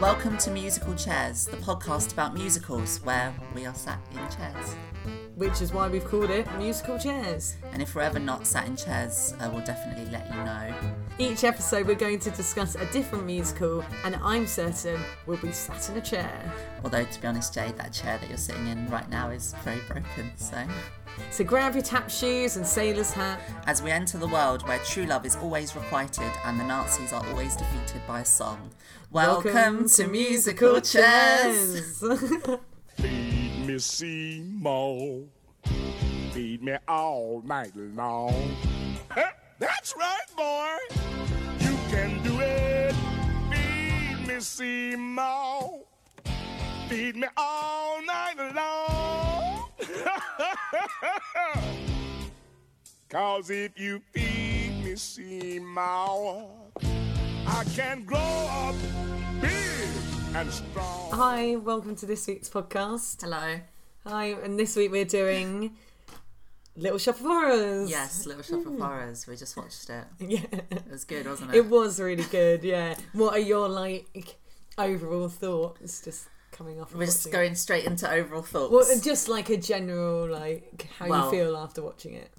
Welcome to Musical Chairs, the podcast about musicals where we are sat in chairs. Which is why we've called it Musical Chairs. And if we're ever not sat in chairs, uh, we'll definitely let you know. Each episode, we're going to discuss a different musical, and I'm certain we'll be sat in a chair. Although, to be honest, Jade, that chair that you're sitting in right now is very broken, so. So grab your tap shoes and sailor's hat. As we enter the world where true love is always requited and the Nazis are always defeated by a song. Welcome, Welcome to, to, Musical Chairs! Me Seymour. Feed me all night long. That's right, boy. You can do it. Feed me Seymour. Feed me all night long. Cause if you feed me Seymour, I can grow up big and strong. Hi, welcome to this week's podcast. Hello. Hi, and this week we're doing Little Shop of Horrors. Yes, Little Shop of hmm. Horrors. We just watched it. Yeah. It was good, wasn't it? It was really good, yeah. What are your like overall thoughts? Just coming off. We're just going it. straight into overall thoughts. Well, just like a general like how well, you feel after watching it.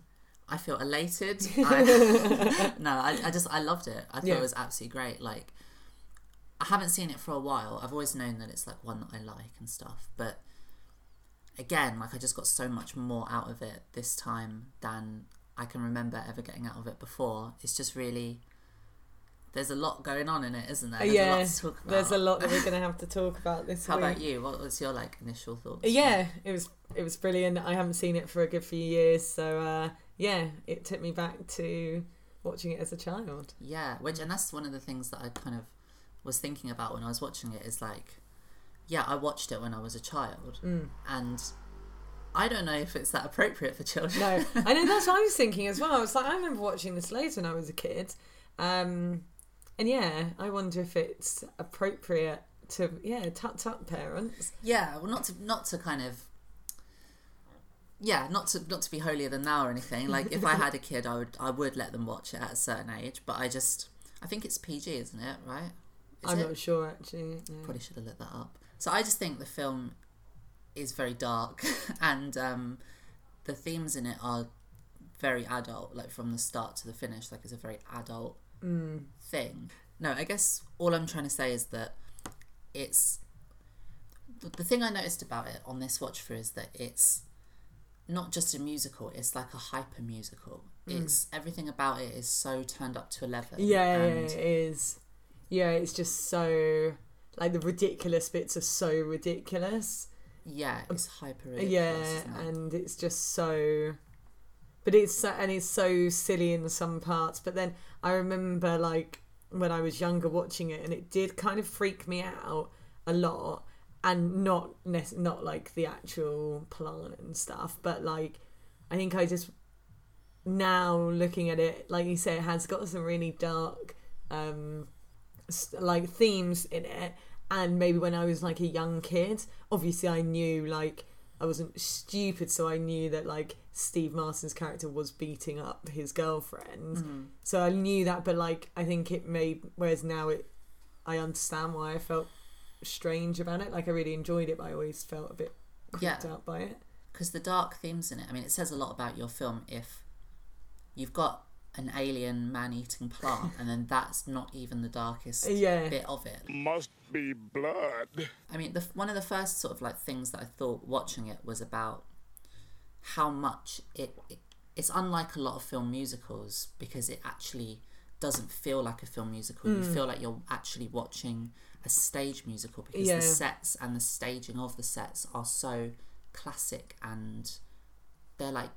I feel elated. I, no, I, I, just I loved it. I thought yeah. it was absolutely great. Like I haven't seen it for a while. I've always known that it's like one that I like and stuff, but again, like I just got so much more out of it this time than I can remember ever getting out of it before. It's just really there's a lot going on in it, isn't there? There's yeah, a there's a lot that we're going to have to talk about this. How week. about you? What was your like initial thoughts? Yeah, it was it was brilliant. I haven't seen it for a good few years, so uh, yeah, it took me back to watching it as a child. Yeah, which and that's one of the things that I kind of was thinking about when I was watching it is like, yeah, I watched it when I was a child, mm. and I don't know if it's that appropriate for children. No, I know that's what I was thinking as well. I was like, I remember watching this loads when I was a kid. Um, and yeah, I wonder if it's appropriate to yeah, tut tut parents. Yeah, well, not to not to kind of yeah, not to not to be holier than thou or anything. Like if I had a kid, I would I would let them watch it at a certain age. But I just I think it's PG, isn't it? Right? Is I'm it? not sure actually. No. Probably should have looked that up. So I just think the film is very dark, and um, the themes in it are very adult, like from the start to the finish. Like it's a very adult mm. thing. No, I guess all I'm trying to say is that it's the thing I noticed about it on this watch through is that it's not just a musical; it's like a hyper musical. Mm. It's everything about it is so turned up to eleven. Yeah, it is. Yeah, it's just so like the ridiculous bits are so ridiculous. Yeah, it's hyper. Ridiculous, yeah, and it's just so but it's so, and it's so silly in some parts. But then I remember like when I was younger watching it, and it did kind of freak me out a lot, and not not like the actual plan and stuff, but like I think I just now looking at it, like you say, it has got some really dark um like themes in it and maybe when I was like a young kid, obviously I knew like I wasn't stupid, so I knew that like Steve Martin's character was beating up his girlfriend. Mm-hmm. So I knew that, but like I think it made. Whereas now it, I understand why I felt strange about it. Like I really enjoyed it, but I always felt a bit creeped yeah. out by it. Because the dark themes in it. I mean, it says a lot about your film if you've got an alien man-eating plant, and then that's not even the darkest yeah. bit of it. Must be blood. I mean, the, one of the first sort of like things that I thought watching it was about how much it, it it's unlike a lot of film musicals because it actually doesn't feel like a film musical. Mm. You feel like you're actually watching a stage musical because yeah. the sets and the staging of the sets are so classic and they're like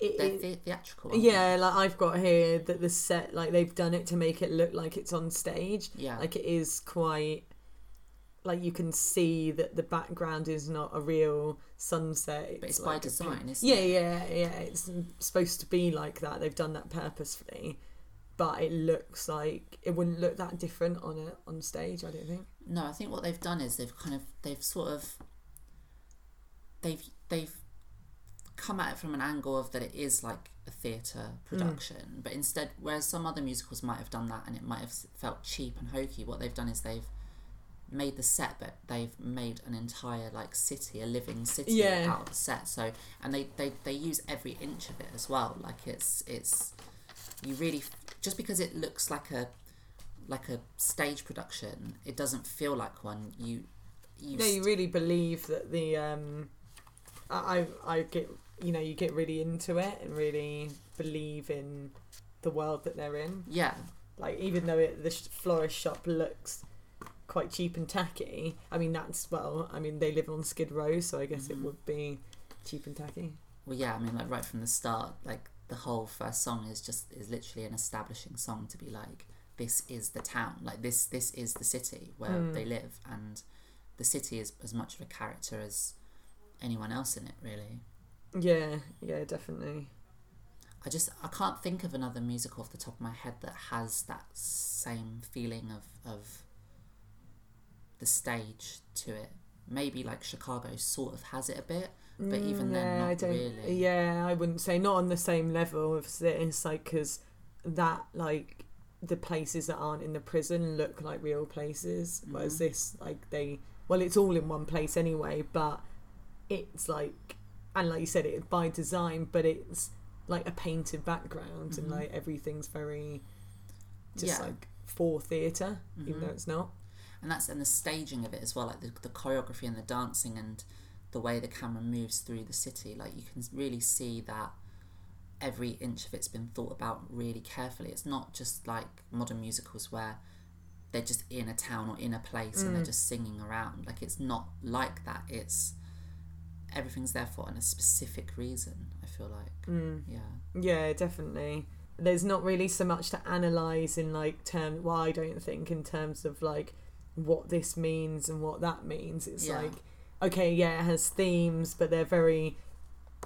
it, they're the- theatrical. Yeah, like I've got here that the set like they've done it to make it look like it's on stage. Yeah, like it is quite like you can see that the background is not a real sunset. It's but it's like by design, isn't yeah, it? Yeah, yeah, yeah. It's supposed to be like that. They've done that purposefully, but it looks like it wouldn't look that different on a on stage. I don't think. No, I think what they've done is they've kind of they've sort of they've they've come at it from an angle of that it is like a theatre production, mm. but instead, whereas some other musicals might have done that and it might have felt cheap and hokey, what they've done is they've made the set, but they've made an entire like city, a living city Yeah. out of the set. So and they, they they use every inch of it as well. Like it's it's you really just because it looks like a like a stage production, it doesn't feel like one. You you No, you really believe that the um, I I get you know you get really into it and really believe in the world that they're in. yeah Like even though it, the florist shop looks quite cheap and tacky, I mean that's well, I mean they live on Skid Row, so I guess Mm-hmm. it would be cheap and tacky. Well, yeah, I mean, like right from the start, like the whole first song is just is literally an establishing song to be like, this is the town, like this this is the city where Mm. they live, and the city is as much of a character as anyone else in it, really. Yeah, yeah, definitely. I just I can't think of another musical off the top of my head that has that same feeling of of the stage to it. Maybe like Chicago sort of has it a bit, but even then, Mm, yeah, not I don't. really. Yeah, I wouldn't say not on the same level of this, like because that like the places that aren't in the prison look like real places, whereas Mm-hmm. this like they well, it's all in one place anyway, but it's like and like you said, it by design, but it's like a painted background and like everything's very just Mm-hmm. Yeah. like for theater, even Mhm. though it's not. and that's and the staging of it as well like the, the choreography and the dancing and the way the camera moves through the city like you can really see that every inch of it's been thought about really carefully it's not just like modern musicals where they're just in a town or in a place and they're just singing around like it's not like that it's everything's there for a specific reason i feel like mm. yeah Yeah, definitely. There's not really so much to analyze in like term. Well, I don't think in terms of like what this means and what that means. It's Yeah. like okay, yeah, it has themes, but they're very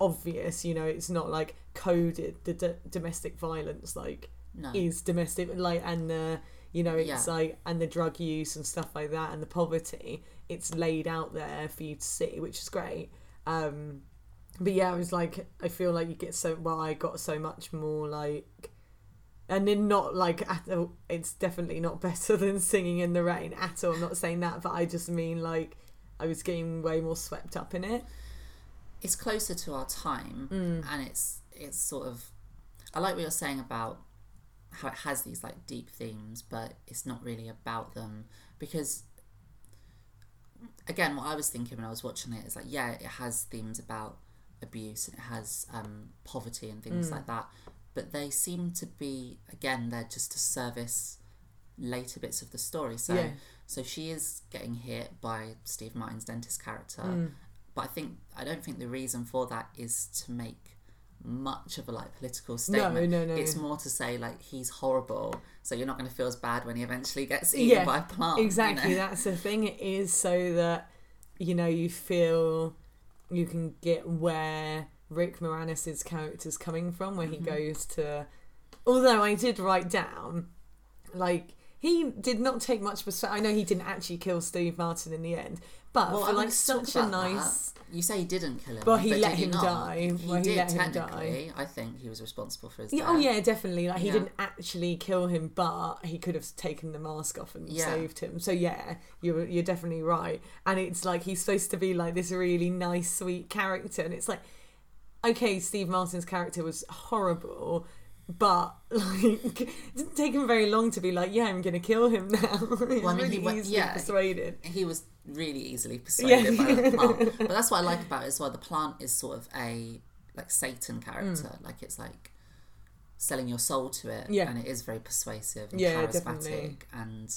obvious. You know, it's not like coded. The d- domestic violence like no is domestic, like and the you know it's Yeah. like and the drug use and stuff like that and the poverty. It's laid out there for you to see, which is great. Um, but yeah, I was like, I feel like you get so well. I got so much more like, and then not like at all, it's definitely not better than singing in the rain at all. I'm not saying that, but I just mean like I was getting way more swept up in it. it's closer to our time Mm. and it's it's sort of I like what you're saying about how it has these like deep themes but it's not really about them because again what I was thinking when I was watching it is like yeah it has themes about abuse and it has um, poverty and Mm. things like that but they seem to be again they're just to service later bits of the story so Yeah. so she is getting hit by Steve Martin's dentist character Mm. but I think I don't think the reason for that is to make much of a like political statement. no, no. no. It's more to say like he's horrible, so you're not going to feel as bad when he eventually gets eaten Yeah, by a plant. you Exactly, know? that's the thing. It is so that you know you feel you can get where Rick Moranis' character's coming from, where he Mm-hmm. goes to. Although I did write down, like he did not take much. Pers- I know he didn't actually kill Steve Martin in the end, but Well, for like want to talk such a about that. nice. You say he didn't kill him, but he but let he him not? die. He Well, he did let him die. technically. I think he was responsible for his Yeah, oh, death. oh yeah, definitely. Like he Yeah. didn't actually kill him, but he could have taken the mask off and Yeah. saved him. So yeah, you're you're definitely right. And it's like he's supposed to be like this really nice, sweet character, and it's like, okay, Steve Martin's character was horrible, but like it didn't take him very long to be like, yeah, I'm gonna kill him now. Well, I mean, really he went- easily yeah. persuaded. he was really easily persuaded Yeah. by the plant. But that's what I like about it as well. The plant is sort of a like Satan character. Like it's like selling your soul to it. Mm. Yeah. And it is very persuasive and Yeah, charismatic definitely. and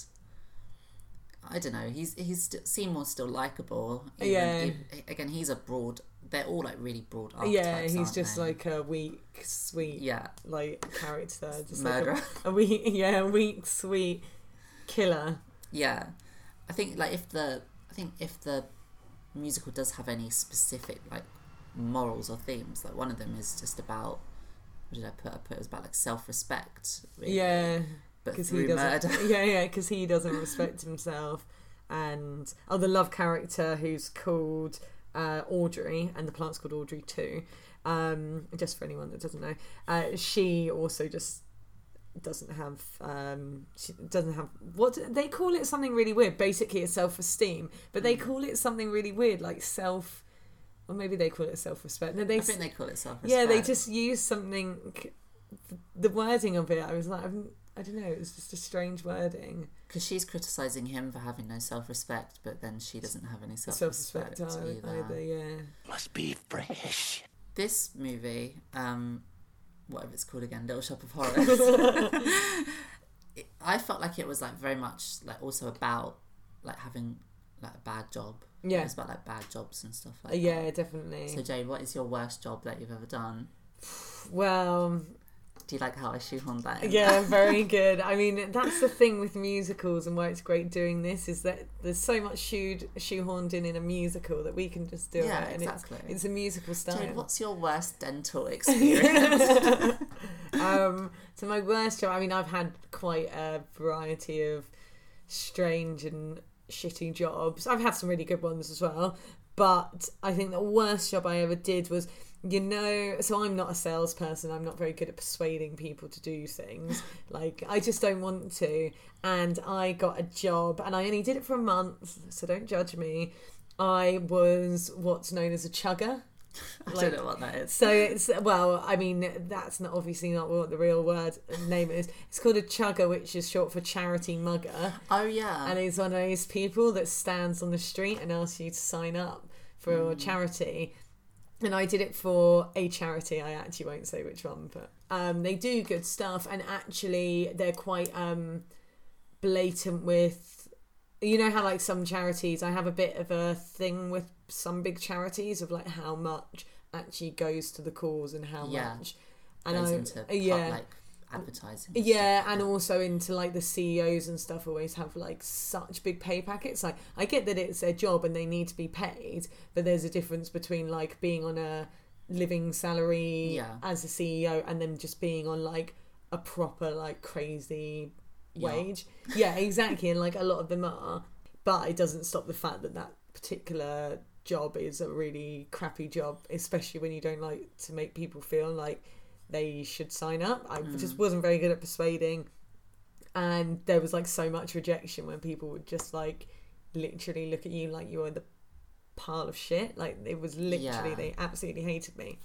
I don't know. He's he's Seymour's still likable. Yeah. again, he's a broad. They're all like really broad. Yeah, he's just they? like a weak, sweet, yeah, like character, just Murderer. like a, a weak, yeah, a weak, sweet killer. yeah. I think like if the I think if the musical does have any specific like morals or themes, like one of them is just about what did I put? I put it was about like self respect. Really, Yeah, but because he through doesn't. murder. Yeah, yeah, because he doesn't respect himself, and oh, the love character who's called uh, Audrey, and the plant's called Audrey II. Um, just for anyone that doesn't know, uh, she also just doesn't have um she doesn't have what do- they call it something really weird. Basically it's self-esteem but they call it something really weird like self or maybe they call it self-respect. No they I think they call it self yeah they just use something the wording of it i was like I'm, i don't know it was just a strange wording because she's criticizing him for having no self respect, but then she doesn't have any self self-respect either, either yeah Must be fresh. This movie, um, whatever it's called again, Little Shop of Horrors. it- I felt like it was like very much like also about like having like a bad job. Yeah. it's about like bad jobs and stuff like yeah definitely. So Jade, what is your worst job that you've ever done? well Do you like how I shoehorned that? In Yeah, very good. I mean, that's the thing with musicals and why it's great doing this is that there's so much shoed, shoehorned in in a musical that we can just do Yeah, it. And exactly. it's, it's a musical style. Jade, what's your worst dental experience? um, so my worst job. I mean, I've had quite a variety of strange and shitty jobs. I've had some really good ones as well, but I think the worst job I ever did was. You know, so I'm not a salesperson. I'm not very good at persuading people to do things. Like, I just don't want to. And I got a job, and I only did it for a month, so don't judge me. I was what's known as a chugger. I Like- don't know what that is. So it's well, I mean, that's not obviously not what the real word name is. It's called a chugger, which is short for charity mugger, Oh yeah. and he's one of those people that stands on the street and asks you to sign up for a charity. And I did it for a charity. I actually won't say which one, but um, they do good stuff, and actually they're quite um, blatant with. You know how like some charities, I have a bit of a thing with some big charities of like how much actually goes to the cause and how Yeah. much. And goes I, into yeah, like advertising. and yeah, and also into like the CEOs and stuff always have like such big pay packets. Like I get that it's their job and they need to be paid, but there's a difference between like being on a living salary Yeah. as a CEO and then just being on like a proper like crazy Yacht. wage. Yeah, exactly, and like a lot of them are, but it doesn't stop the fact that that particular job is a really crappy job, especially when you don't like to make people feel like they should sign up. I hmm. just wasn't very good at persuading, and there was like so much rejection when people would just like literally look at you like you were the pile of shit. Like it was literally Yeah. they absolutely hated me.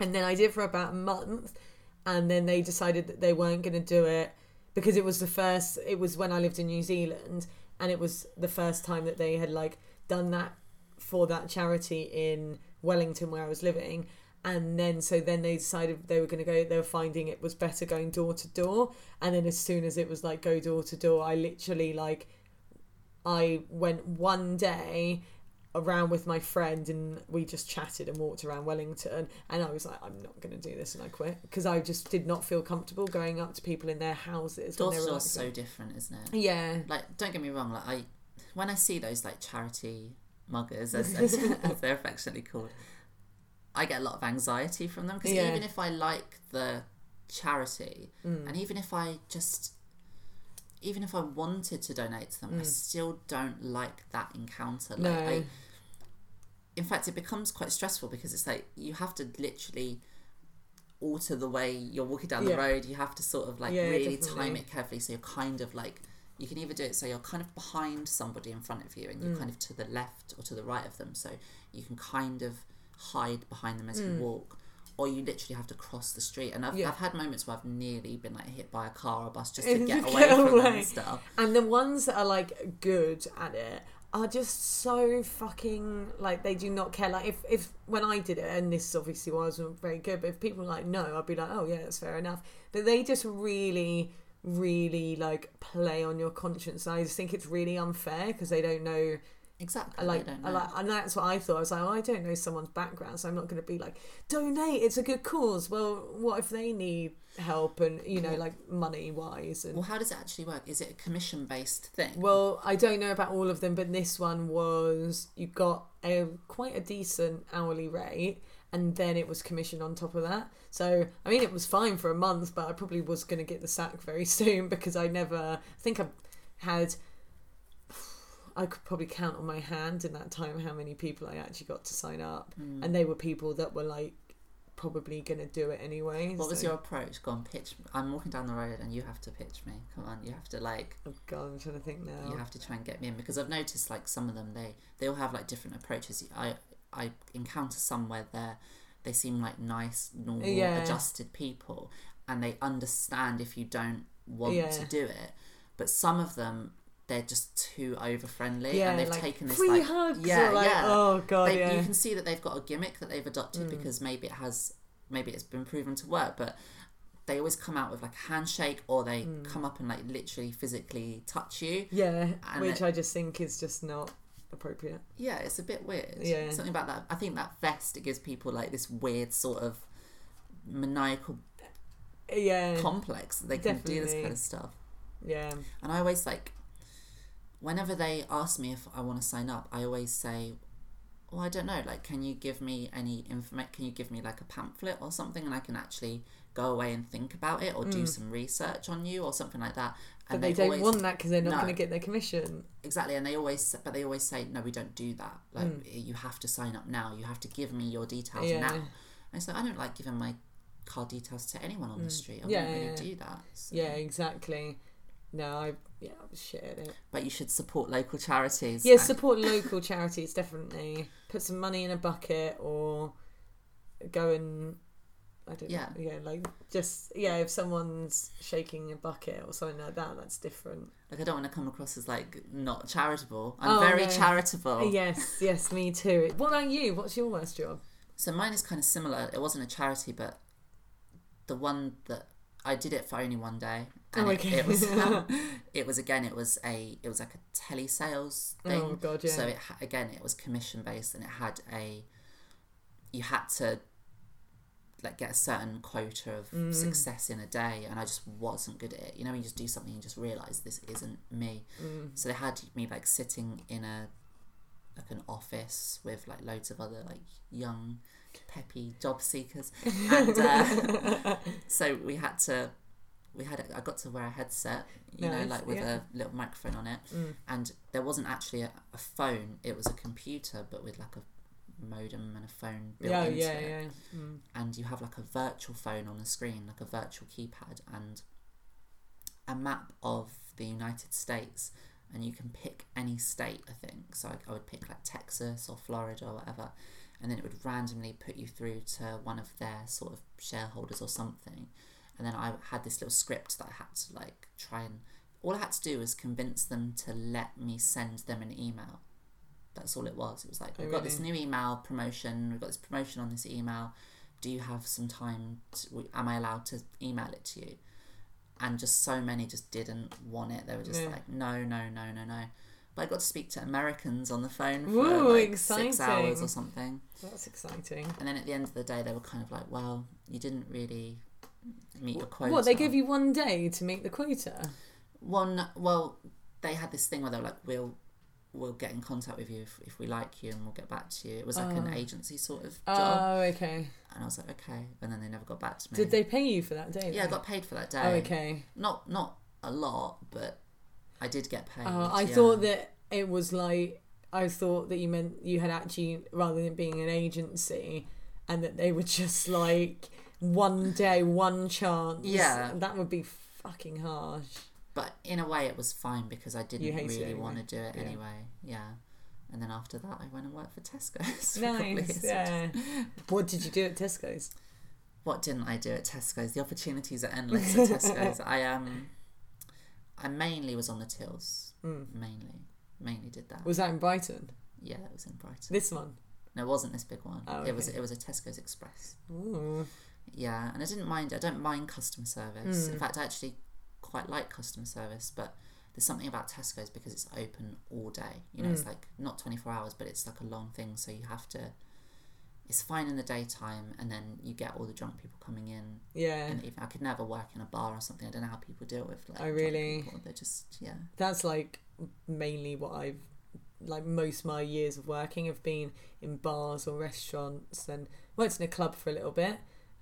And then I did for about a month, and then they decided that they weren't going to do it because it was the first. It was when I lived in New Zealand, and it was the first time that they had like done that for that charity in Wellington where I was living. And then, so then they decided they were going to go. They were finding it was better going door to door. And then, as soon as it was like go door to door, I literally like I went one day around with my friend and we just chatted and walked around Wellington and I was like I'm not going to do this and I quit because I just did not feel comfortable going up to people in their houses Door they to were door's like, so different, isn't it? yeah Like, don't get me wrong. Like, I when I see those like charity muggers, as, as, as they're affectionately called, I get a lot of anxiety from them because Yeah. even if I like the charity, Mm. and even if I just, even if I wanted to donate to them, I still don't like that encounter. Like, Mm. No. I, in fact, it becomes quite stressful because it's like you have to literally alter the way you're walking down the Yeah. road. You have to sort of like Yeah, really definitely. time it carefully. So you're kind of like you can either do it so you're kind of behind somebody in front of you and you're Mm. kind of to the left or to the right of them, so you can kind of hide behind them as Mm. you walk. Or you literally have to cross the street, and I've, Yeah. I've had moments where I've nearly been like hit by a car or bus just to get get away from them away. and stuff. And the ones that are like good at it are just so fucking like they do not care. Like if if when I did it, and this obviously wasn't very good, but if people were like no, I'd be like, oh yeah, that's fair enough. But they just really, really like play on your conscience. And I just think it's really unfair because they don't know. Exactly. I like, they don't I know. like, and that's what I thought. I was like, oh, I don't know someone's background, so I'm not going to be like, donate. It's a good cause. Well, what if they need help and you know, like money wise and well, how does it actually work? Is it a commission based thing? well, I don't know about all of them, but this one was you got a quite a decent hourly rate, and then it was commission on top of that. So I mean, it was fine for a month, but I probably was going to get the sack very soon because I never. I think I had. I could probably count on my hand in that time how many people I actually got to sign up, hmm. and they were people that were like probably gonna do it anyway. What was your approach? Go on, pitch. I'm walking down the road, and you have to pitch me. Come on, you have to like, Oh god, I'm trying to think now. you have to try and get me in because I've noticed like some of them they they all have like different approaches. I I encounter some where they they seem like nice, normal, Yeah. adjusted people, and they understand if you don't want Yeah. to do it. But some of them they're just too over friendly, yeah, and they've like, taken this free like hugs. yeah like, yeah Oh god, they, yeah. you can see that they've got a gimmick that they've adopted Mm. because maybe it has maybe it's been proven to work but they always come out with like a handshake or they Mm. come up and like literally physically touch you Yeah, which it- I just think is just not appropriate. yeah it's a bit weird Yeah. something about that i think that vest it gives people like this weird sort of maniacal Yeah, complex that they can do this kind of stuff yeah, and i always like whenever they ask me if i want to sign up i always say well i don't know like can you give me any information can you give me like a pamphlet or something and i can actually go away and think about it or do some research on you or something like that but and they, don't always want that because they're not No. going to get their commission. exactly and they always but they always say no we don't do that like Mm. you have to sign up now you have to give me your details Yeah. now and so i don't like giving my card details to anyone on the street i Mm. Yeah, wouldn't really yeah. do that so- Yeah, exactly. No, I yeah, I was shit at it. but you should support local charities Yeah, and- support local charities definitely. Put some money in a bucket or go and I don't Yeah. know. Yeah, like just yeah, if someone's shaking a bucket or something like that, that's different. Like I don't want to come across as like not charitable. I'm Oh, very no. charitable. Yes, yes, me too. What about you? What's your worst job? So mine is kind of similar. It wasn't a charity, but the one that I did it for only one day. And Oh, it- okay. it, was it was again it was a it was like a telesales thing. Oh, God, yeah. So it again it was commission based and it had a you had to like get a certain quota of Mm. success in a day and I just wasn't good at it. You know, when you just do something and just realise this isn't me. Mm. So they had me like sitting in a like an office with like loads of other like young peppy job seekers and uh, so we had to we had I got to wear a headset you Nice, know like with yeah. a little microphone on it Mm. and there wasn't actually a, a phone it was a computer but with like a modem and a phone built Yeah, into yeah, it yeah. Mm. and you have like a virtual phone on the screen, like a virtual keypad, and a map of the United States, and you can pick any state. I think so. I, I would pick like Texas or Florida or whatever, and then it would randomly put you through to one of their sort of shareholders or something, and then I had this little script that I had to like try and. All I had to do was convince them to let me send them an email. That's all it was. It was like, Oh, we've got this new email promotion. We've got this promotion on this email. Do you have some time? To, am I allowed to email it to you? And just so many just didn't want it. They were just Yeah. like, no, no, no, no, no. But I got to speak to Americans on the phone for Ooh, like six hours or something. That's exciting. And then at the end of the day, they were kind of like, well, you didn't really meet your quota. What they gave you one day to meet the quota? one well they had this thing where they were like we'll we'll get in contact with you if, if we like you and we'll get back to you it was like an Oh. agency sort of oh, job Oh, okay. and i was like okay and then they never got back to me Did they pay you for that day? yeah i got paid for that oh, day Oh, okay. not not a lot but i did get paid Oh, I yeah. thought that it was like I thought that you meant you had actually rather than being an agency, and that they were just like one day, one chance. Yeah. that would be fucking harsh. but in a way it was fine because i didn't You hated it really anyway. want to do it Yeah. anyway yeah and then after that i went and worked for tesco's for a couple of Nice. Yeah. what did you do at Tesco's? what didn't I do at Tesco's? The opportunities are endless at Tesco's. I um, I mainly was on the tills. Mm. Mainly, mainly did that. Was that in Brighton? yeah, it was in Brighton. This one. No, it wasn't this big one. Oh, It was it was a Tesco's Express. Ooh. Yeah, and I didn't mind. I don't mind customer service. Mm. In fact, I actually quite like customer service, but. There's something about Tesco's because it's open all day. You know, it's Mm. like not 24 hours, but it's like a long thing. So you have to. It's fine in the daytime, and then you get all the drunk people coming in Yeah. and even I could never work in a bar or something. I don't know how people deal with like. Oh, drunk really? They're just yeah. that's like mainly what I've like most of my years of working have been in bars or restaurants and worked in a club for a little bit.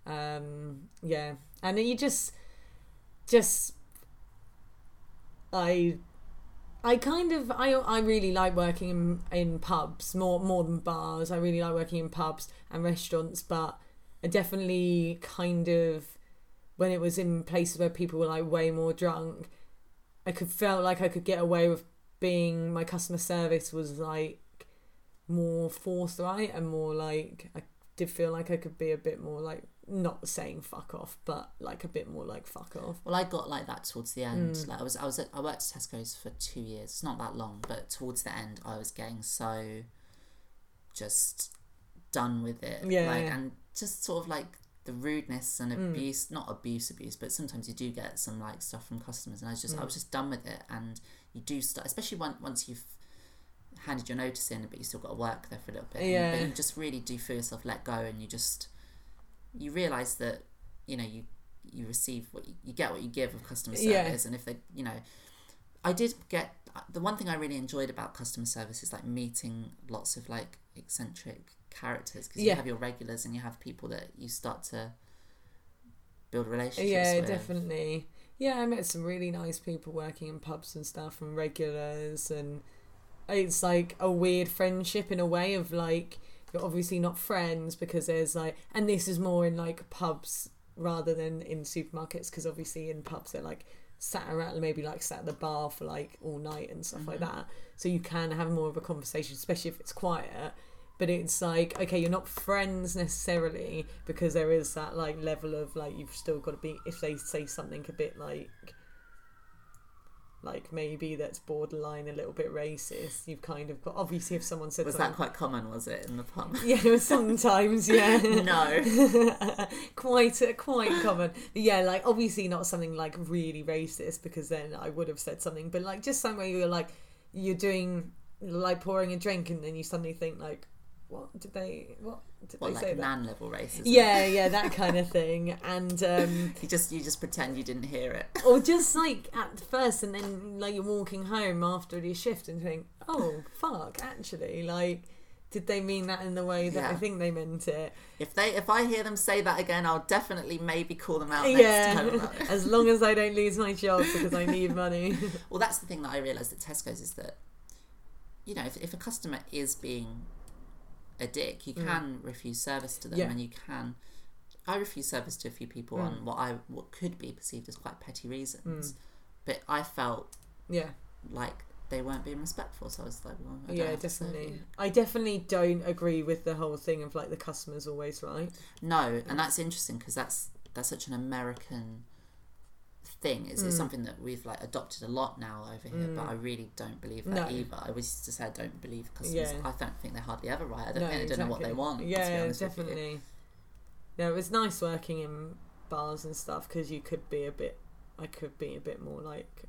Um, yeah, and you just just I I kind of I I really like working in, in pubs more more than bars. I really like working in pubs and restaurants, but I definitely kind of when it was in places where people were like way more drunk, I could felt like I could get away with being my customer service was like more forthright and more like I did feel like I could be a bit more like not saying fuck off, but like a bit more like fuck off. Well, I got like that towards the end. Mm. Like I was, I was, at, I worked at Tesco's for two years. It's not that long, but towards the end, I was getting so just done with it. Yeah, like, yeah. and just sort of like the rudeness and mm. abuse, not abuse, abuse, but sometimes you do get some like stuff from customers, and I was just, I mm. was just done with it. And you do start, especially when, once you've handed your notice in, but you still got to work there for a little bit. and- Yeah. but you just really do feel yourself let go, and you just you realize that you know you you receive what you, you get what you give of customer Yeah. service and if they you know i did get uh, the one thing i really enjoyed about customer service is like meeting lots of like eccentric characters because Yeah. you have your regulars and you have people that you start to build relationships Yeah, with. definitely. Yeah, I met some really nice people working in pubs and stuff and regulars and it's like a weird friendship in a way of like you're obviously not friends because there's like and this is more in like pubs rather than in supermarkets because obviously in pubs they're like sat around maybe like sat at the bar for like all night and stuff like mm-hmm. that. So you can have more of a conversation especially if it's quiet. But it's like okay you're not friends necessarily because there is that like level of like you've still got to be if they say something a bit like like maybe that's borderline a little bit racist. You've kind of got obviously if someone said was something that quite common was it in the pub? Yeah sometimes yeah. No. Quite uh, quite common. Yeah like obviously not something like really racist because then i would have said something. But like just somewhere you're like you're doing like pouring a drink and then you suddenly think like what did they what did what they like say that? level racism yeah yeah that kind of thing. And um you just you just pretend you didn't hear it. or just like at first and then like you're walking home after your shift and think oh fuck actually like did they mean that in the way that i think they meant it? If they if i hear them say that again i'll definitely maybe call them out next yeah. as long as i don't lose my job because i need money. Well, that's the thing that I realised at Tesco's is that, you know, if, if a customer is being a dick, you can refuse service to them, Mm. Yeah. Mm. and you can. I refuse service to a few people on what I what could be perceived as quite petty reasons, but I felt yeah like they weren't being respectful, so I was like, well, yeah have to serve definitely i definitely don't agree with the whole thing of like the customer's always right No, and that's interesting because that's that's such an American thing. It's, Mm. it's something that we've like adopted a lot now over here, but I really don't believe that No. either. I was to say I don't believe customers. Yeah. I don't think they're hardly ever right. I don't no think they don't know what they want. yeah honest with you. definitely no it was nice working in bars and stuff because you could be a bit i could be a bit more like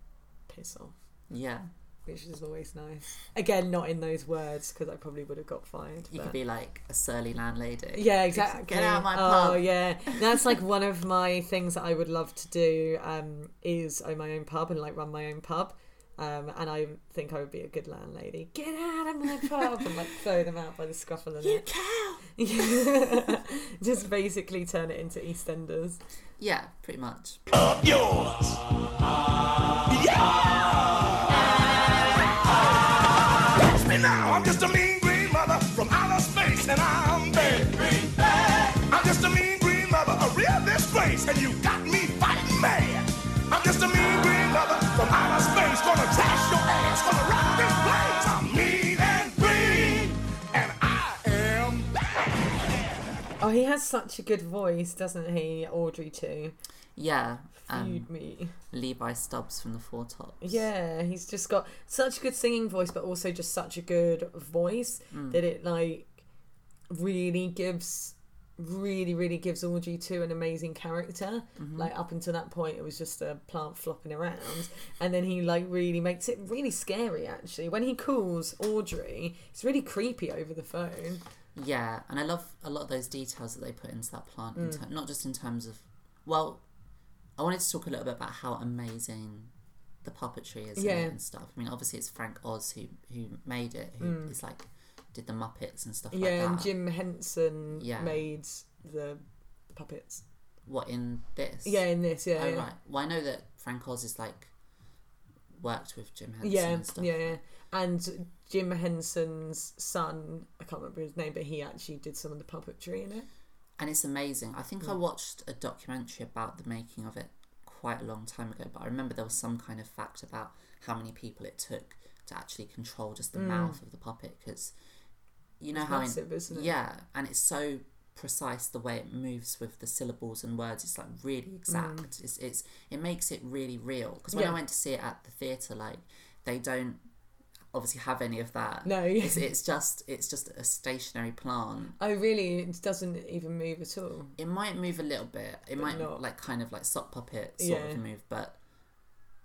piss off Yeah, which is always nice. Again, not in those words because I probably would have got fired. you but- could be like a surly landlady. yeah, exactly. Get out of my pub. Oh yeah, that's like one of my things that I would love to do. Um, is own my own pub and like run my own pub. Um, and I think I would be a good landlady. Get out of my pub and like throw them out by the scruff of the neck. You neck. cow. Just basically turn it into EastEnders. Yeah, pretty much. Up yours. Catch I'm just a mean green mother from outer space, and I'm bad. I'm just a mean green mother, a real disgrace, and you got me fighting mad. I'm just a mean green mother from outer space, gonna trash your ass, gonna rock this place. I'm mean and green, and I am bad. Oh, he has such a good voice, doesn't he? Audrey II. Yeah, um, me. Levi Stubbs from the Four Tops. Yeah, he's just got such a good singing voice, but also just such a good voice that it like really gives, really, really gives Audrey II an amazing character. Like up until that point, it was just a plant flopping around, and then he like really makes it really scary. Actually, when he calls Audrey, it's really creepy over the phone. Yeah, and I love a lot of those details that they put into that plant, Mm. in ter- not just in terms of. Well, I wanted to talk a little bit about how amazing the puppetry is Yeah. and stuff. I mean, obviously it's Frank Oz who who made it, who is like did the Muppets and stuff like Mm. yeah, that. and Jim Henson Yeah. made the puppets. What in this? Yeah, in this, yeah, Oh yeah. right. Well, I know that Frank Oz is like worked with Jim Henson yeah, and stuff. yeah, yeah. And Jim Henson's son, I can't remember his name, but he actually did some of the puppetry in it. And it's amazing. I think I watched a documentary about the making of it quite a long time ago, but I remember there was some kind of fact about how many people it took to actually control just the mouth of the puppet because you know It's how in- massive, isn't it? yeah, and it's so precise the way it moves with the syllables and words. It's like really exact. It's it's it makes it really real because when I Mm. Went to see it at the theater, like they don't obviously have any of that. No. it's, it's just it's just a stationary plant. Oh, really? It doesn't even move at all. It might move a little bit. It might not. like kind of like sock puppet sort Yeah. of move, but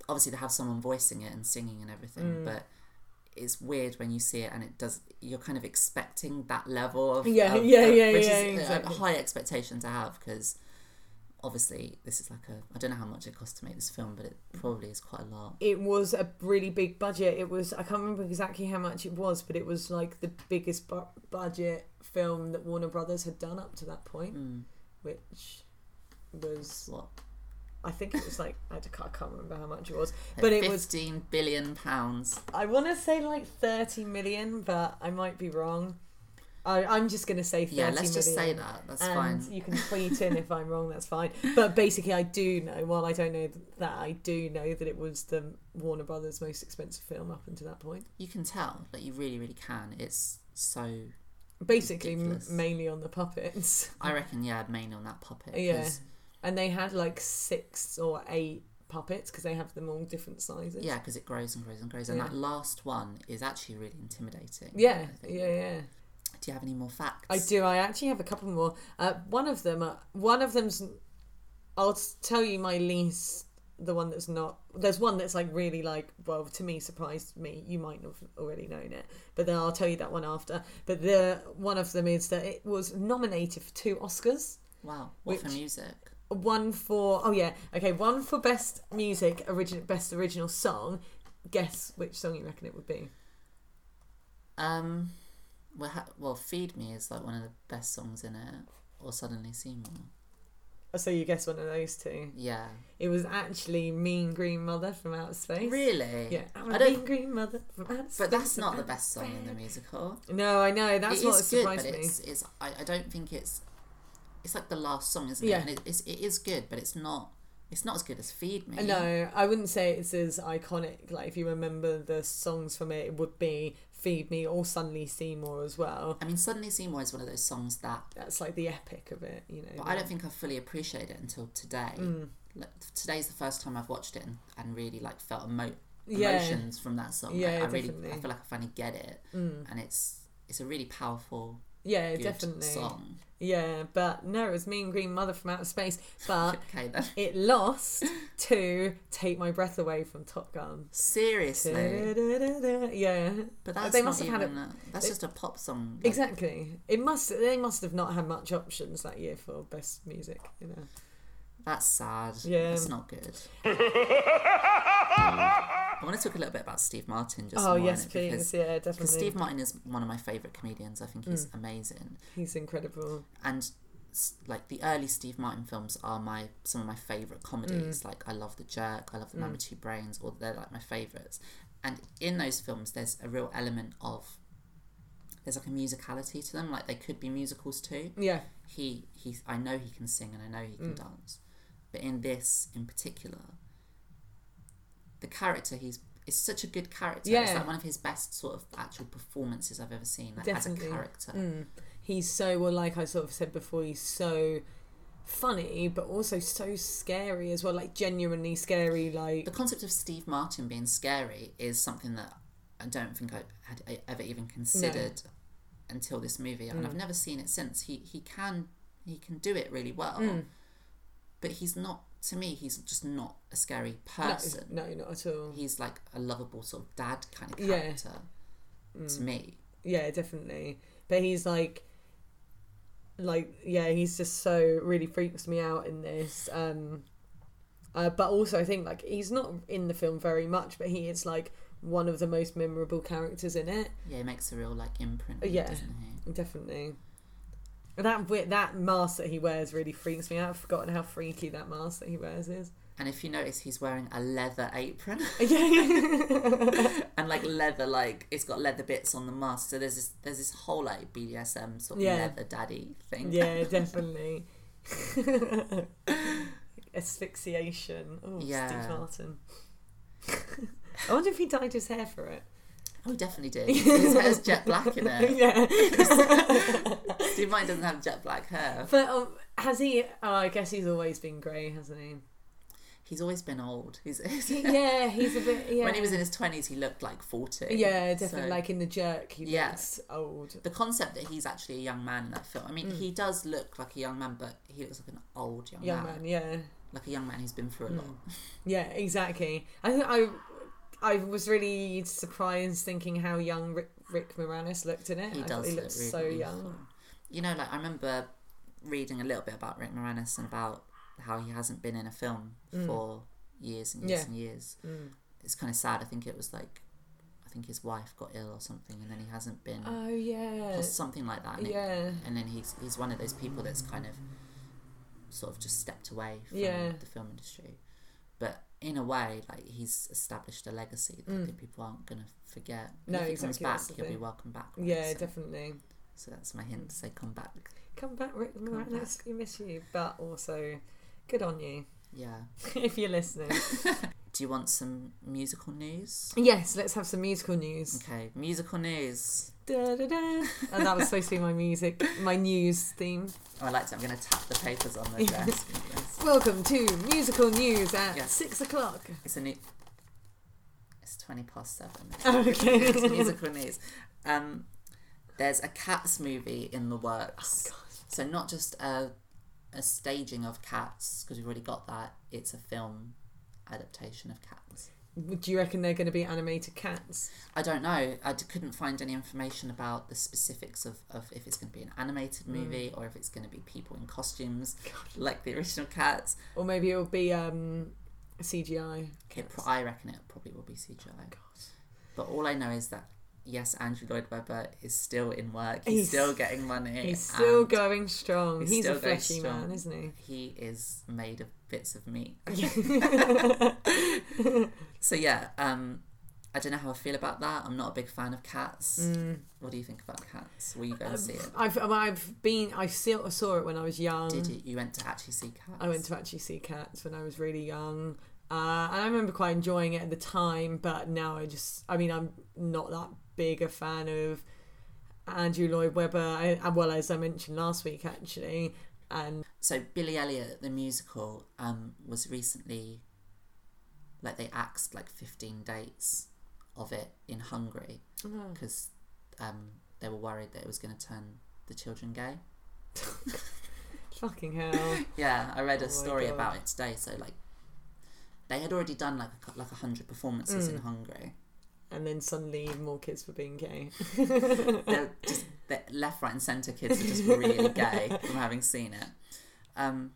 obviously to have someone voicing it and singing and everything. Mm. But it's weird when you see it and it does. You're kind of expecting that level of Yeah, of- yeah, yeah, which yeah, is a- exactly. a high expectation to have because obviously this is like a. I don't know how much it cost to make this film, but it probably is quite a lot. It was a really big budget. It was I can't remember exactly how much it was, but it was like the biggest bu- budget film that Warner Brothers had done up to that point, Mm. which was What? I think it was like I can't remember how much it was, but it was fifteen billion pounds. I want to say like thirty million, but I might be wrong. I, I'm just gonna say thirty Yeah, let's just say that. That's and fine. you can tweet in if I'm wrong. That's fine. But basically, I do know. While I don't know that, I do know that it was the Warner Brothers' most expensive film up until that point. You can tell, like you really, really can. It's so. Basically, m- mainly on the puppets. I reckon, yeah, mainly on that puppet. Yeah. and they had like six or eight puppets because they have them all different sizes. Yeah, because it grows and grows and grows, and Yeah. that last one is actually really intimidating. Yeah, yeah, yeah. Do you have any more facts? I do. I actually have a couple more. Uh, one of them, uh, one of them's. I'll tell you my least. The one that's not. There's one that's like really like. Well, to me, surprised me. You might have already known it, but then I'll tell you that one after. But the one of them is that it was nominated for two Oscars. Wow, what for music? One for oh yeah okay one for best music original best original song. Guess which song you reckon it would be? Um, well, ha- well, "Feed Me" is like one of the best songs in it, or "Suddenly Seymour." Oh, So you guess one of those two. Yeah, It was actually Mean Green Mother from Outer Space. really. Yeah, I'm I a don't- mean green mother from outer space. But that's not the best song in the musical. No, I know. That's It what is good, surprised but me. it's, it's I, I don't think it's it's like the last song, isn't Yeah. it? And it, it's, it is good, but it's not it's not as good as "Feed Me." No, I wouldn't say it's as iconic. Like if you remember the songs from it, it would be "Feed Me" or "Suddenly Seymour" as well. I mean, "Suddenly Seymour" is one of those songs that That's like the epic of it, you know. But I don't think I fully appreciate it until today. Mm. Like, today's the first time I've watched it and, and really like felt emo- Yeah. emotions from that song. Yeah, like, I really, definitely. I feel like I finally get it, Mm. and it's it's a really powerful, Yeah, definitely. song. Yeah, but no, it was Mean Green Mother from Outer Space. But okay then, it lost to "Take My Breath Away" from Top Gun. seriously, Yeah, but that's they not must have had even a, that's they- just a pop song. like- exactly. It must. They must have not had much options that year for best music. You know. That's sad. Yeah. it's not good. I want to talk a little bit about Steve Martin. Just Oh more yes, in please. because- Yeah, Because. Steve Martin is one of my favourite comedians. I think Mm. he's amazing. He's incredible. and s- like the early Steve Martin films are my some of my favorite comedies. Mm. Like I love The Jerk, I love The Man with Two Brains, or they're like my favorites. And in those films, there's a real element of there's like a musicality to them. Like they could be musicals too. Yeah. He he, I know he can sing and I know he can dance, but in this in particular, the character he's. It's such a good character. It's Yeah. like one of his best sort of actual performances I've ever seen like, as a character. Mm. He's so well, like I sort of said before. He's so funny, but also so scary as well. Like genuinely scary. Like the concept of Steve Martin being scary is something that I don't think I had e-, ever even considered until this movie, and Mm. I've never seen it since. He he can he can do it really well, Mm. But he's not. To me, he's just not a scary person. no, not at all. He's like a lovable sort of dad kind of Yeah. character to me. Yeah, definitely. But he's like, like yeah, he's just so really freaks me out in this. Um, uh, but also I think like he's not in the film very much, but he is like one of the most memorable characters in it. Yeah, he makes a real like imprint. it, Yeah. doesn't he? Definitely. That that mask that he wears really freaks me out. I've forgotten how freaky that mask that he wears is. And if you notice, he's wearing a leather apron yeah, and like leather, like it's got leather bits on the mask. So there's this there's this whole like BDSM sort of Yeah. leather daddy thing. yeah, definitely. Asphyxiation. Oh, Yeah. Steve Martin. I wonder if he dyed his hair for it. Oh, he definitely did. His hair's jet black in it. yeah. Steve Martin doesn't have jet black hair. But um, has he? Oh, I guess he's always been grey, hasn't he? He's always been old. He's, Yeah, he's a bit. Yeah. When he was in his twenties, he looked like forty. Yeah, definitely. So- Like in the jerk, he Yeah. looks old. the concept that he's actually a young man in that film. I mean, Mm. he does look like a young man, but he looks like an old young, Young man. man, yeah, like a young man who's been through a Mm. lot. yeah, exactly. I think I, I was really surprised thinking how young Rick, Rick Moranis looked in it. He I does he look looked really so young. You know, like I remember reading a little bit about Rick Moranis and about how he hasn't been in a film for years and years Mm. Yeah. and years. Mm. It's kind of sad. I think it was like, I think his wife got ill or something, and then he hasn't been. Oh yeah, or something like that. And, it- yeah. and then he's he's one of those people that's kind of sort of just stepped away from Yeah. the film industry. But in a way, like he's established a legacy that think people aren't going to forget. And Mm. No, if he comes back, he'll be welcome back. right? Yeah, so, definitely. So that's my hint to say come back. Come back, Rick Moranis. We miss you, but also, good on you Yeah. if you're listening. Do you want some musical news? yes, let's have some musical news. Okay, musical news. Da, da, da. And that was supposed to be my music, my news theme. Oh, I like to. I'm going to tap the papers on the desk. Welcome to musical news at Yes. six o'clock. It's a new. It's twenty past seven. Okay. it's musical news. Um, there's a Cats movie in the works. Oh, so not just a a staging of Cats because we've already got that. It's a film adaptation of Cats. Do you reckon they're going to be animated cats? I don't know. I d- couldn't find any information about the specifics of, of if it's going to be an animated Hmm. movie or if it's going to be people in costumes like the original Cats. Or maybe it'll be um, CGI. Pro- I reckon it probably will be CGI. But all I know is that yes, Andrew Lloyd Webber is still in work. He's, He's- still getting money. He's still going strong. he's He's, a going fleshy man, isn't he? He is made of bits of meat. so yeah, um, I don't know how I feel about that. I'm not a big fan of cats. Mm. What do you think about cats? Will you go and see it? I've I've been I still saw it when I was young. Did you? You went to actually see cats? I went to actually see cats when I was really young. Uh, and I remember quite enjoying it at the time, but now I just, I mean, I'm not that big a fan of Andrew Lloyd Webber, I, well, as I mentioned last week, actually. And So Billy Elliot, the musical, um, was recently like they axed like 15 dates of it in Hungary oh, because um, they were worried that it was going to turn the children gay. fucking hell. Yeah, I read Oh a story about it today. So like, they had already done like a, like a hundred performances Mm. in Hungary. And then suddenly more kids were being gay. They're just they're left, right, and centre kids are just really gay from having seen it. Um,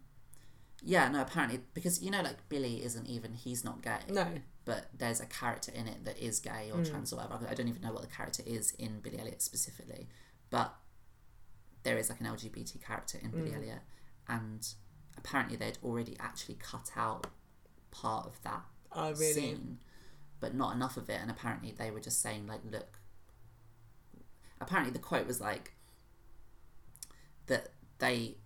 yeah, no, apparently because you know, like Billy isn't even he's not gay. No. but there's a character in it that is gay or trans or whatever. I don't even know what the character is in Billy Elliot specifically, but there is like an LGBT character in Billy Elliot, and apparently they'd already actually cut out part of that Oh, really? scene, but not enough of it. And apparently they were just saying like, look. Apparently the quote was like that they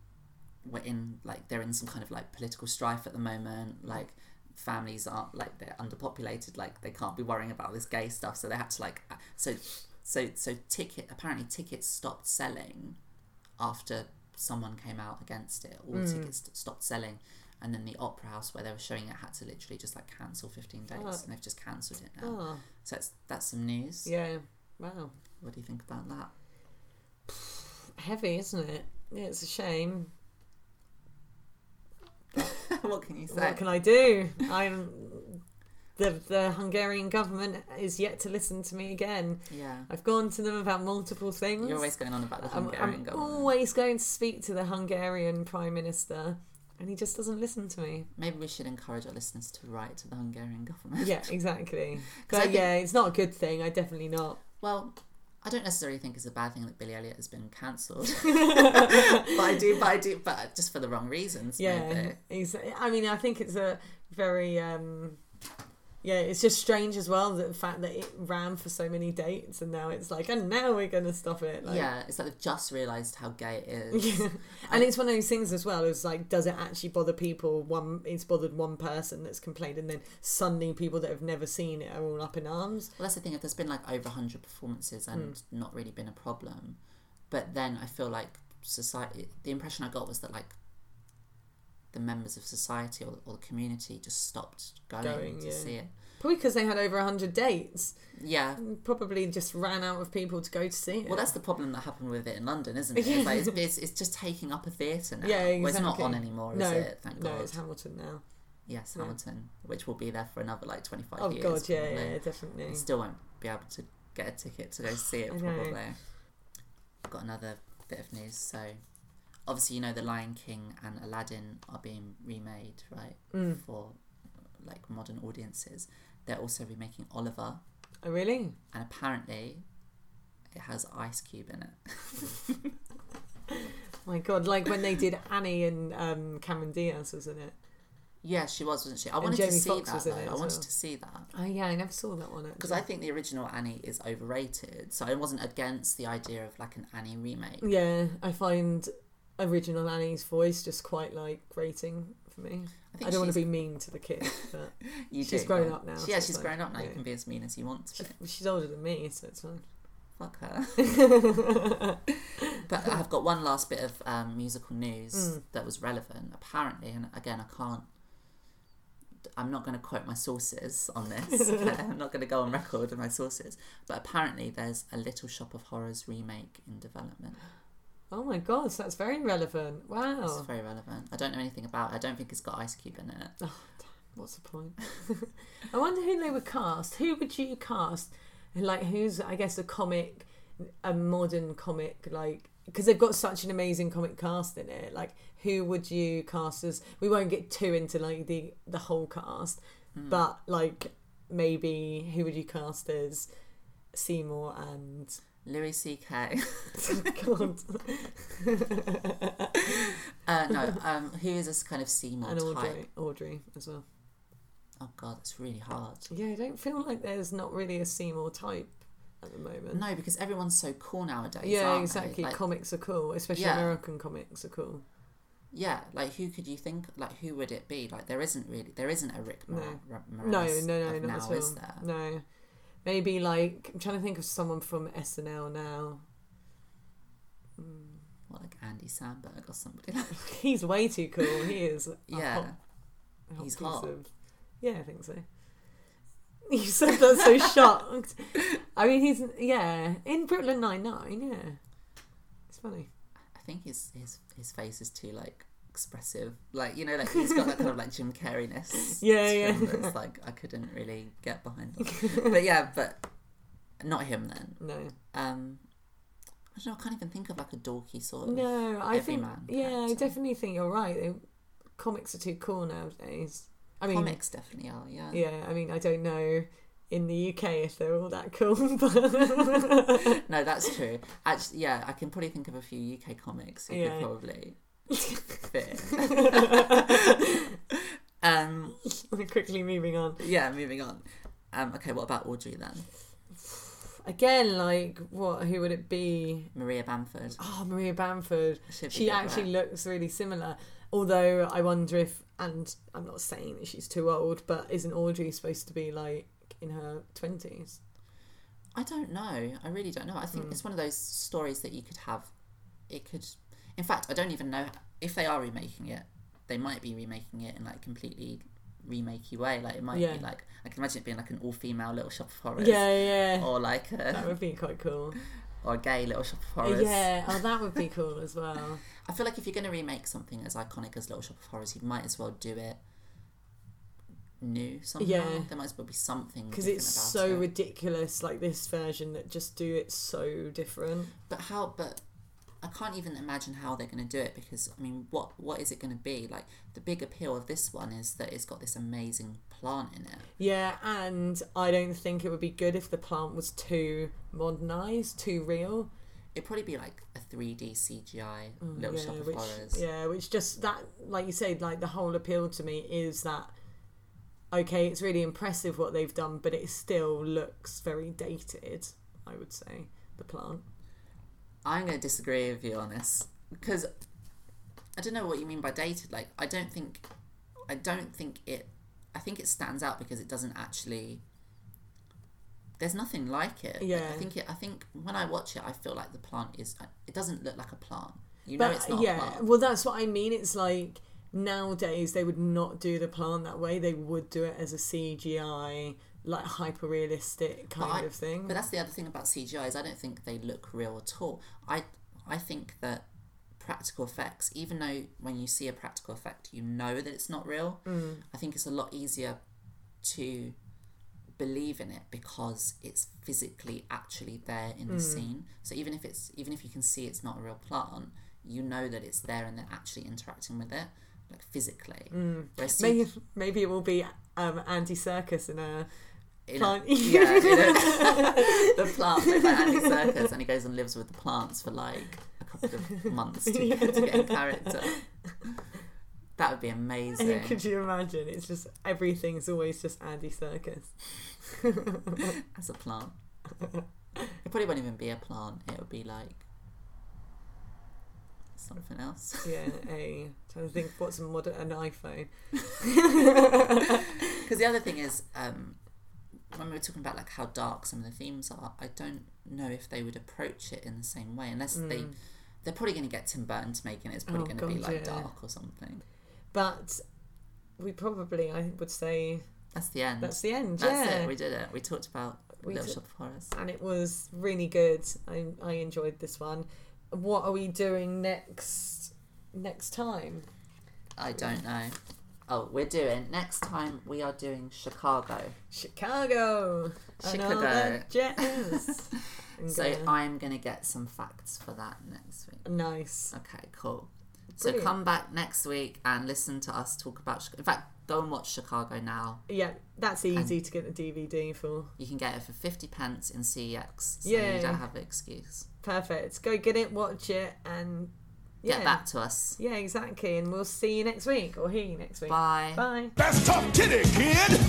were in like they're in some kind of like political strife at the moment, like families aren't like they're underpopulated, like they can't be worrying about this gay stuff, so they had to like uh, so so so ticket apparently tickets stopped selling after someone came out against it. All mm. tickets stopped selling. And then the opera house where they were showing it had to literally just like cancel 15 days, Oh. and they've just cancelled it now. Oh, So it's, that's some news. yeah. Wow. What do you think about that? Heavy, isn't it? Yeah, it's a shame. what can you say? What can I do? I'm the the Hungarian government is yet to listen to me again. yeah, I've gone to them about multiple things. you're always going on about the I'm, Hungarian I'm government. always going to speak to the Hungarian prime minister, and he just doesn't listen to me. Maybe we should encourage our listeners to write to the Hungarian government. Yeah, exactly. But think- yeah, it's not a good thing. I definitely not. Well, I don't necessarily think it's a bad thing that Billy Elliot has been cancelled, but I do, but I do, but just for the wrong reasons. Yeah, maybe. he's. I mean, I think it's a very. um yeah, it's just strange as well the fact that it ran for so many dates and now it's like, and now we're gonna stop it. Like, yeah, it's like they've just realised how gay it is. Yeah. And it's one of those things as well. It's like, does it actually bother people? One, it's bothered one person that's complained, and then suddenly people that have never seen it are all up in arms. Well, that's the thing. If there's been like over hundred performances and Hmm. not really been a problem, but then I feel like society. The impression I got was that like the members of society or, or the community just stopped going, Going, to yeah. see it. Probably because they had over hundred dates. Yeah. Probably just ran out of people to go to see it. Well, that's the problem that happened with it in London, isn't it? It's, like, it's, it's, it's just taking up a theatre now. yeah, exactly. Well, it's not on anymore, no, is it? Thank no, God. it's Hamilton now. Yes, Yeah. Hamilton, which will be there for another like 25 Oh years. Oh, God, yeah, yeah, definitely. Still won't be able to get a ticket to go see it probably. I've got another bit of news. So, obviously, you know, The Lion King and Aladdin are being remade, right, Mm. for like modern audiences. They're also remaking Oliver, Oh really? and apparently, it has Ice Cube in it. My God, like when they did Annie and um, Cameron Diaz was in it. yeah, she was, wasn't she? I wanted to see Foxx that. was in though. it I wanted well. to see that. Oh yeah, I never saw that one Because. I think the original Annie is overrated, so I wasn't against the idea of like an Annie remake. Yeah, I find original Annie's voice just quite like grating for me. I I, don't want to be mean to the kid, but You She's do, grown yeah. up now, Yeah, so she's fine. grown up now. You can be as mean as you want to. she's, she's older than me, so it's fine. Fuck her. but I've got one last bit of um, musical news Mm. that was relevant. Apparently, and again, I can't. I'm not going to quote my sources on this. I'm not going to go on record with my sources. But apparently, there's a Little Shop of Horrors remake in development. Oh my god, so that's very relevant. Wow. It's very relevant. I don't know anything about. it. I don't think it's got Ice Cube in it. Oh, What's the point? I wonder who they would cast. Who would you cast? Like, who's, I guess, a comic, a modern comic, like, because they've got such an amazing comic cast in it. Like, who would you cast as? We won't get too into, like, the, the whole cast, hmm. but, like, maybe who would you cast as Seymour and. Louis C.K. Uh, no, um, who is this kind of Seymour and type? Audrey, Audrey as well. Oh God, that's really hard. Yeah, I don't feel like there's not really a Seymour type at the moment. No, because everyone's so cool nowadays. yeah, exactly. Like, comics are cool, especially Yeah. American comics are cool. yeah, like who could you think? Like who would it be? Like there isn't really, there isn't a Rick Mor- No. Ra- No, no, no, not now, at all. is there? No, maybe like I'm trying to think of someone from SNL now. Mm. What like Andy Samberg or somebody? like He's way too cool. He is. Yeah, hot- hot he's hot. of- yeah, I think so. You said that so shocked. I mean, he's yeah in Brooklyn Nine Nine. Yeah, it's funny. I think his his his face is too like expressive. Like you know, like he's got that kind of like Jim Carreyness. Yeah, yeah. like I couldn't really get behind. Him. but yeah, but not him then. No, Um, I don't know. I can't even think of like a dorky sort of. no, I think yeah, I definitely think you're right. They, comics are too cool nowadays. I mean, Comics definitely are. Yeah. Yeah, I mean, I don't know in the UK if they're all that cool, but No, that's true. Actually, yeah, I can probably think of a few UK comics who Yeah. could probably um, quickly moving on. yeah, moving on. Um, okay, what about Audrey then? Again, like, what? Who would it be? Maria Bamford. Oh, Maria Bamford. Be She good, actually looks really similar. Although I wonder if, and I'm not saying that she's too old, but isn't Audrey supposed to be like in her twenties? I don't know. I really don't know. I Hmm. think it's one of those stories that you could have. It could. In fact, I don't even know if they are remaking it. They might be remaking it in like completely remakey way. Like it might Yeah. be like I can imagine it being like an all-female Little Shop of Horrors. Yeah, yeah. Or like That a would be quite cool. or a gay Little Shop of Horrors. Yeah, oh, that would be cool as well. I feel like if you're going to remake something as iconic as Little Shop of Horrors, you might as well do it new somehow. Yeah. There might as well be something Because it's so it. ridiculous, like this version that just do it so different. But how? But I can't even imagine how they're going to do it because I mean, what what is it going to be? Like the big appeal of this one is that it's got this amazing plant in it. Yeah, and I don't think it would be good if the plant was too modernized, too real. It'd probably be like a 3D CGI Little Mm, yeah, Shop of which, Horrors. Yeah, which just that, like you said, like the whole appeal to me is that okay, it's really impressive what they've done, but it still looks very dated. I would say the plant. I'm going to disagree with you on this because I don't know what you mean by dated. Like, I don't think, I don't think it. I think it stands out because it doesn't actually. There's nothing like it. Like, Yeah. I think it. I think when I watch it, I feel like the plant is. It doesn't look like a plant. You know, it's not yeah, a plant. well, that's what I mean. It's like nowadays they would not do the plant that way. They would do it as a CGI, like hyper realistic kind I- of thing. But that's the other thing about CGI is I don't think they look real at all. I I think that practical effects, even though when you see a practical effect, you know that it's not real. Mm. I think it's a lot easier to believe in it because it's physically actually there in the Mm. scene. So even if it's even if you can see it's not a real plant, you know that it's there and they're actually interacting with it like physically. Mm. maybe maybe it will be um, Andy Serkis in a in a- yeah, in a- the plant by Andy Serkis, and he goes and lives with the plants for like a couple of months to, to get in character. That would be amazing. Could you imagine? It's just everything's always just Andy Serkis. as a plant. It probably won't even be a plant. It would be like something else. Yeah, a trying to think what's a modern an iPhone. Because the other thing is, um, when we were talking about like how dark some of the themes are, I don't know if they would approach it in the same way unless they. They're probably going to get Tim Burton to make it. It's probably Mm. Oh, going to be like yeah. dark or something. But we probably, I would say, That's the end. that's the end. That's yeah. it. We did it. We talked about We Little did- Shop of Horrors. and it was really good. I I enjoyed this one. What are we doing next? Next time? I don't know. Oh, we're doing next time. We are doing Chicago. Chicago. Chicago. Jazz. So gonna- I'm gonna get some facts for that next week. nice. Okay, cool. So come back next week and listen to us talk about. Chi- In fact, go and watch Chicago now. Yeah, that's easy to get the DVD for. You can get it for fifty pence in CEX, so Yeah. you don't have an excuse. Perfect. Go get it, watch it, and yeah, Get back to us. yeah, exactly. And we'll see you next week or hear you next week. Bye. Bye. That's tough titty, kid.